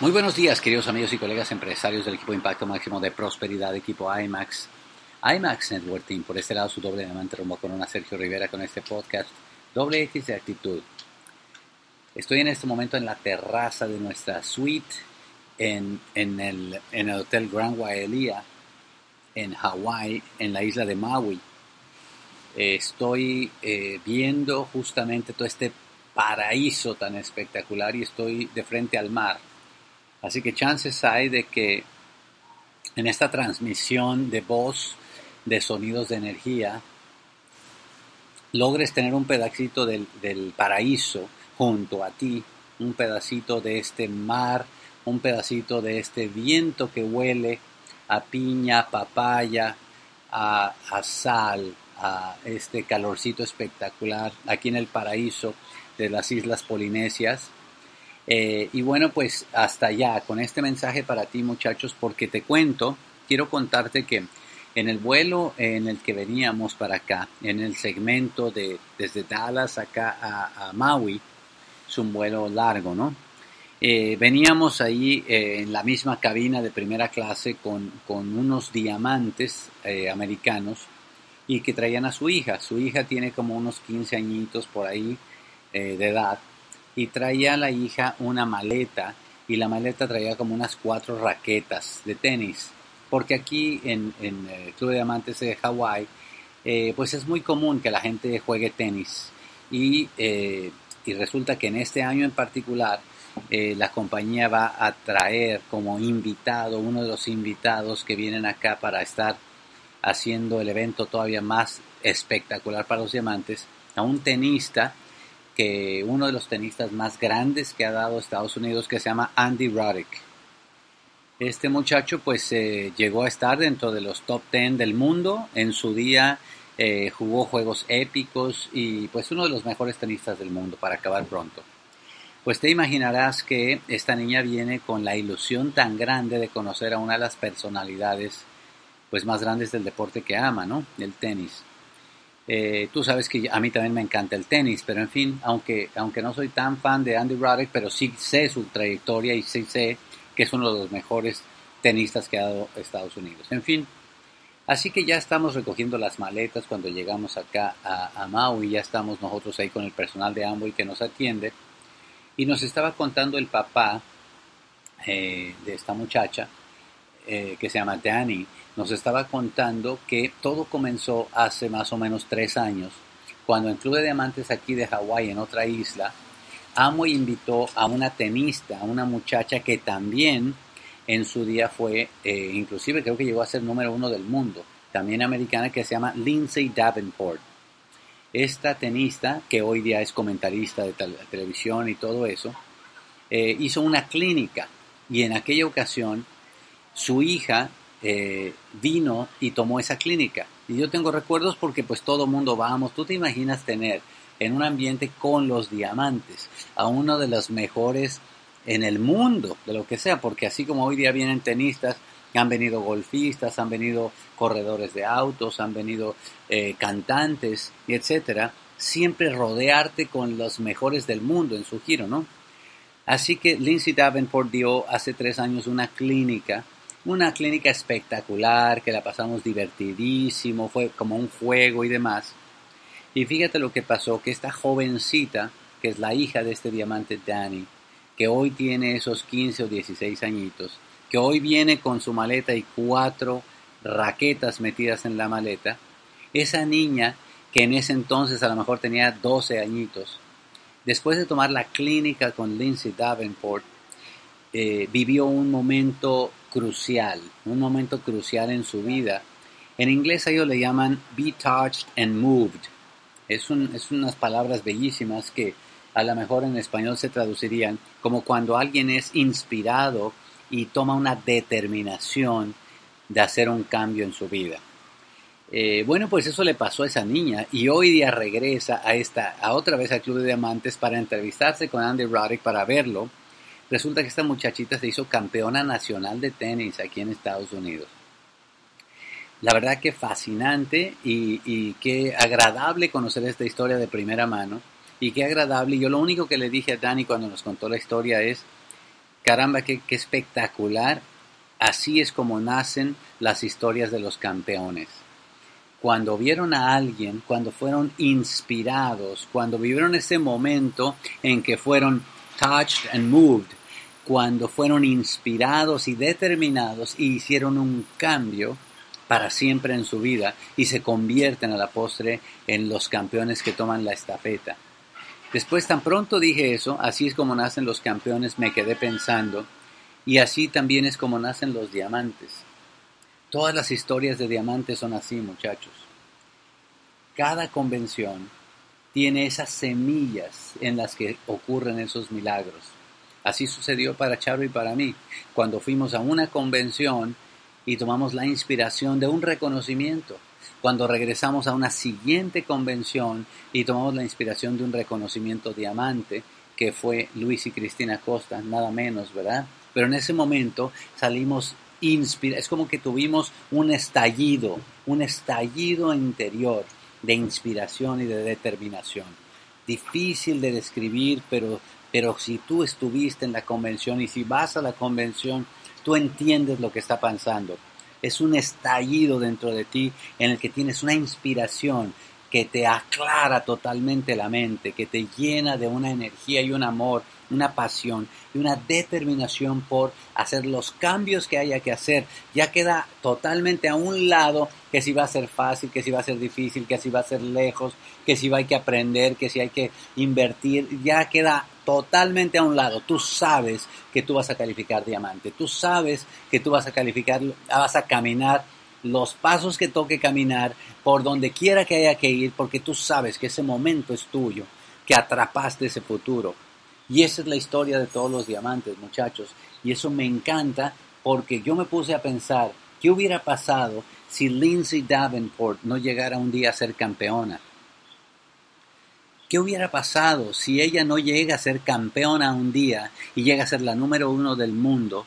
Muy buenos días, queridos amigos y colegas empresarios del equipo Impacto Máximo de Prosperidad, equipo IMAX, IMAX Network Team. Por este lado, su doble diamante rumbo con Sergio Rivera con este podcast Doble X de Actitud. Estoy en este momento en la terraza de nuestra suite en, el, en el Hotel Grand Wailea en Hawái, en la isla de Maui. estoy eh, viendo justamente todo este paraíso tan espectacular y estoy de frente al mar Así que chances hay de que en esta transmisión de voz, de sonidos de energía, logres tener un pedacito del, paraíso junto a ti, un pedacito de este mar, un pedacito de este viento que huele a piña, papaya, a, a, sal, a este calorcito espectacular aquí en el paraíso de las Islas Polinesias. Eh, y bueno, pues hasta allá con este mensaje para ti muchachos, porque te cuento, quiero contarte que en el vuelo en el que veníamos para acá, en el segmento de desde Dallas acá a, Maui, es un vuelo largo, ¿no? Eh, veníamos ahí eh, en la misma cabina de primera clase con, con unos diamantes americanos y que traían a su hija. Su hija tiene como unos 15 añitos por ahí de edad y traía a la hija una maleta y la maleta traía como unas cuatro raquetas de tenis. Porque aquí en, el eh, Club de Diamantes de Hawái, eh, pues es muy común que la gente juegue tenis. Y, eh, y resulta que en este año en particular, la compañía va a traer como invitado, uno de los invitados que vienen acá para estar haciendo el evento todavía más espectacular para los diamantes, a un tenista que uno de los tenistas más grandes que ha dado Estados Unidos, que se llama Andy Roddick. Este muchacho pues eh, llegó a estar dentro de los top 10 del mundo. En su día eh, jugó juegos épicos y pues uno de los mejores tenistas del mundo para acabar pronto. Pues te imaginarás que esta niña viene con la ilusión tan grande de conocer a una de las personalidades pues más grandes del deporte que ama, ¿no? El tenis. Eh, tú sabes que a mí también me encanta el tenis, pero en fin, aunque, aunque no soy tan fan de Andy Roddick, pero sí sé su trayectoria y sí sé que es uno de los mejores tenistas que ha dado Estados Unidos. En fin, así que ya estamos recogiendo las maletas cuando llegamos acá a, a Maui, ya estamos nosotros ahí con el personal de Amway que nos atiende y nos estaba contando el papá eh, de esta muchacha eh, que se llama Danny, nos estaba contando que todo comenzó hace más o menos tres años, cuando en Club de Diamantes aquí de Hawái, en otra isla, Amo invitó a una tenista, a una muchacha que también en su día fue, eh, inclusive creo que llegó a ser número uno del mundo, también americana, que se llama Lindsay Davenport. Esta tenista, que hoy día es comentarista de televisión y todo eso, eh, hizo una clínica y en aquella ocasión su hija eh, vino y tomó esa clínica. Y yo tengo recuerdos porque pues todo mundo vamos, tú te imaginas tener en un ambiente con los diamantes a uno de los mejores en el mundo, de lo que sea, porque así como hoy día vienen tenistas, han venido golfistas, han venido corredores de autos, han venido eh, cantantes, etcétera, siempre rodearte con los mejores del mundo en su giro, ¿no? Así que Lindsay Davenport dio hace tres años una clínica una clínica espectacular, que la pasamos divertidísimo, fue como un juego y demás. Y fíjate lo que pasó, que esta jovencita, que es la hija de este diamante Danny, que hoy tiene esos 15 o 16 añitos, que hoy viene con su maleta y cuatro raquetas metidas en la maleta, esa niña que en ese entonces a lo mejor tenía 12 añitos, después de tomar la clínica con Lindsay Davenport, eh, vivió un momento crucial, un momento crucial en su vida. En inglés ellos le llaman be touched and moved. Es, unas palabras bellísimas que a lo mejor en español se traducirían como cuando alguien es inspirado y toma una determinación de hacer un cambio en su vida. Eh, bueno, pues eso le pasó a esa niña y hoy día regresa a esta, a otra vez al Club de Diamantes para entrevistarse con Andy Roddick para verlo Resulta que esta muchachita se hizo campeona nacional de tenis aquí en Estados Unidos. La verdad que fascinante y, qué agradable conocer esta historia de primera mano. Y qué agradable. Yo lo único que le dije a Dani cuando nos contó la historia es, Caramba, qué, qué espectacular. Así es como nacen las historias de los campeones. Cuando vieron a alguien, cuando fueron inspirados, cuando vivieron ese momento en que fueron touched and moved, cuando fueron inspirados y determinados y hicieron un cambio para siempre en su vida y se convierten a la postre en los campeones que toman la estafeta. Después tan pronto dije eso, así es como nacen los campeones, me quedé pensando, y así también es como nacen los diamantes. Todas las historias de diamantes son así, muchachos. Cada convención tiene esas semillas en las que ocurren esos milagros. Así sucedió para Charo y para mí. Cuando fuimos a una convención y tomamos la inspiración de un reconocimiento. Cuando regresamos a una siguiente convención y tomamos la inspiración de un reconocimiento diamante, que fue Luis y Cristina Costa, nada menos, ¿verdad? Pero en ese momento salimos inspirados, es como que tuvimos un estallido, un estallido interior de inspiración y de determinación. Difícil de describir, pero, pero si tú estuviste en la convención y si vas a la convención, tú entiendes lo que está pasando. Es un estallido dentro de ti en el que tienes una inspiración que te aclara totalmente la mente, que te llena de una energía y un amor, una pasión y una determinación por hacer los cambios que haya que hacer. Ya queda totalmente a un lado que si va a ser fácil, que si va a ser difícil, que si va a ser lejos, que si hay que aprender, que si hay que invertir. Ya queda totalmente a un lado. Tú sabes que tú vas a calificar diamante. Tú sabes que tú vas a calificar, vas a caminar los pasos que toque caminar, por donde quiera que haya que ir, porque tú sabes que ese momento es tuyo, que atrapaste ese futuro. Y esa es la historia de todos los diamantes, muchachos. Y eso me encanta porque yo me puse a pensar, ¿qué hubiera pasado si Lindsay Davenport no llegara un día a ser campeona? ¿Qué hubiera pasado si ella no llega a ser campeona un día y llega a ser la número uno del mundo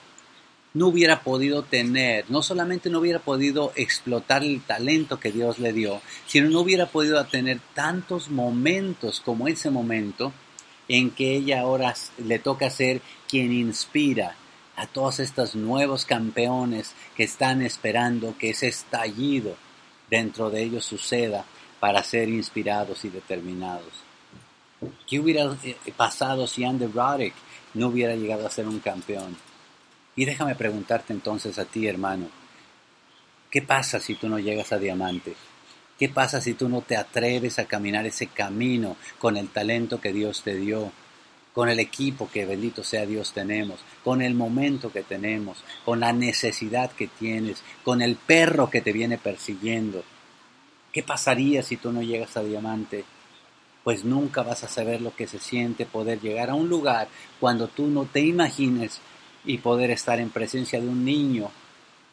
no hubiera podido tener, no solamente no hubiera podido explotar el talento que Dios le dio, sino no hubiera podido tener tantos momentos como ese momento en que ella ahora le toca ser quien inspira a todos estos nuevos campeones que están esperando que ese estallido dentro de ellos suceda para ser inspirados y determinados. ¿Qué hubiera eh, pasado si Andy Roddick no hubiera llegado a ser un campeón? Y déjame preguntarte entonces a ti, hermano, ¿qué pasa si tú no llegas a diamante? ¿Qué pasa si tú no te atreves a caminar ese camino con el talento que Dios te dio? con el equipo que bendito sea Dios tenemos, con el momento que tenemos, con la necesidad que tienes, con el perro que te viene persiguiendo. ¿Qué pasaría si tú no llegas a diamante? Pues nunca vas a saber lo que se siente poder llegar a un lugar cuando tú no te imagines y poder estar en presencia de un niño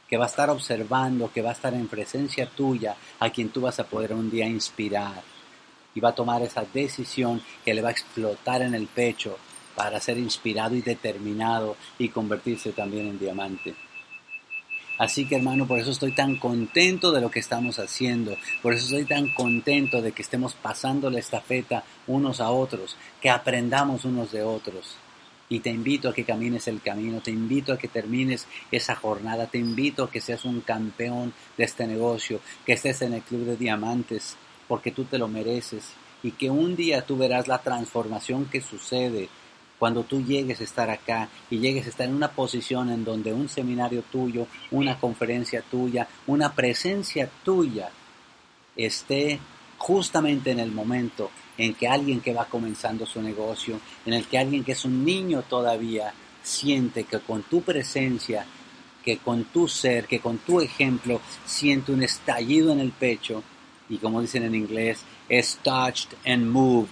que va a estar observando, que va a estar en presencia tuya, a quien tú vas a poder un día inspirar. Y va a tomar esa decisión que le va a explotar en el pecho para ser inspirado y determinado y convertirse también en diamante. Así que hermano, por eso estoy tan contento de lo que estamos haciendo, por eso estoy tan contento de que estemos pasando la estafeta unos a otros, que aprendamos unos de otros y te invito a que camines el camino, te invito a que termines esa jornada, te invito a que seas un campeón de este negocio, que estés en el club de diamantes, porque tú te lo mereces y que un día tú verás la transformación que sucede cuando tú llegues a estar acá y llegues a estar en una posición en donde un seminario tuyo, una conferencia tuya, una presencia tuya esté justamente en el momento en que alguien que va comenzando su negocio, en el que alguien que es un niño todavía, siente que con tu presencia, que con tu ser, que con tu ejemplo, siente un estallido en el pecho y como dicen en inglés, es touched and moved,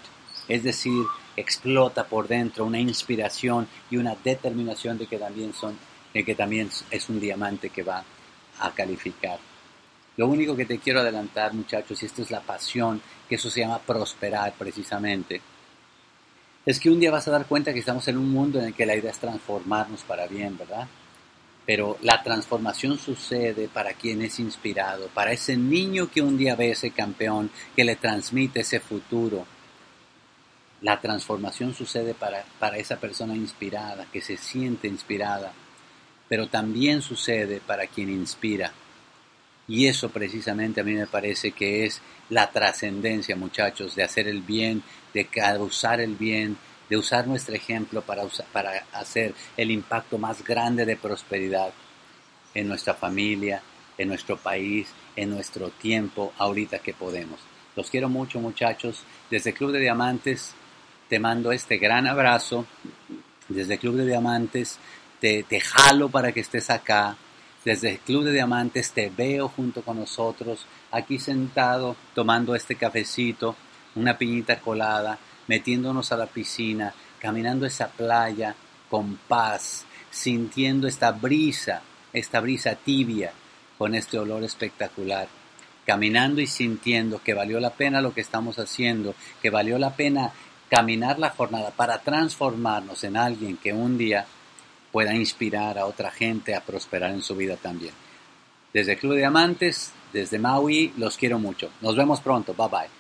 es decir, explota por dentro una inspiración y una determinación de que también son, de que también es un diamante que va a calificar. Lo único que te quiero adelantar, muchachos, y esto es la pasión, que eso se llama prosperar precisamente, es que un día vas a dar cuenta que estamos en un mundo en el que la idea es transformarnos para bien, ¿verdad? Pero la transformación sucede para quien es inspirado, para ese niño que un día ve ese campeón, que le transmite ese futuro. la transformación sucede para, para esa persona inspirada, que se siente inspirada, pero también sucede para quien inspira. Y eso precisamente a mí me parece que es la trascendencia, muchachos, de hacer el bien, de causar el bien, de usar nuestro ejemplo para, para hacer el impacto más grande de prosperidad en nuestra familia, en nuestro país, en nuestro tiempo, ahorita que podemos. Los quiero mucho, muchachos. Desde Club de Diamantes te mando este gran abrazo. Desde Club de Diamantes te, te jalo para que estés acá. Desde el Club de Diamantes te veo junto con nosotros, aquí sentado, tomando este cafecito, una piñita colada, metiéndonos a la piscina, caminando esa playa con paz, sintiendo esta brisa, esta brisa tibia, con este olor espectacular, caminando y sintiendo que valió la pena lo que estamos haciendo, que valió la pena caminar la jornada para transformarnos en alguien que un día pueda inspirar a otra gente a prosperar en su vida también. Desde Club de Diamantes, desde Maui, los quiero mucho. Nos vemos pronto. Bye bye.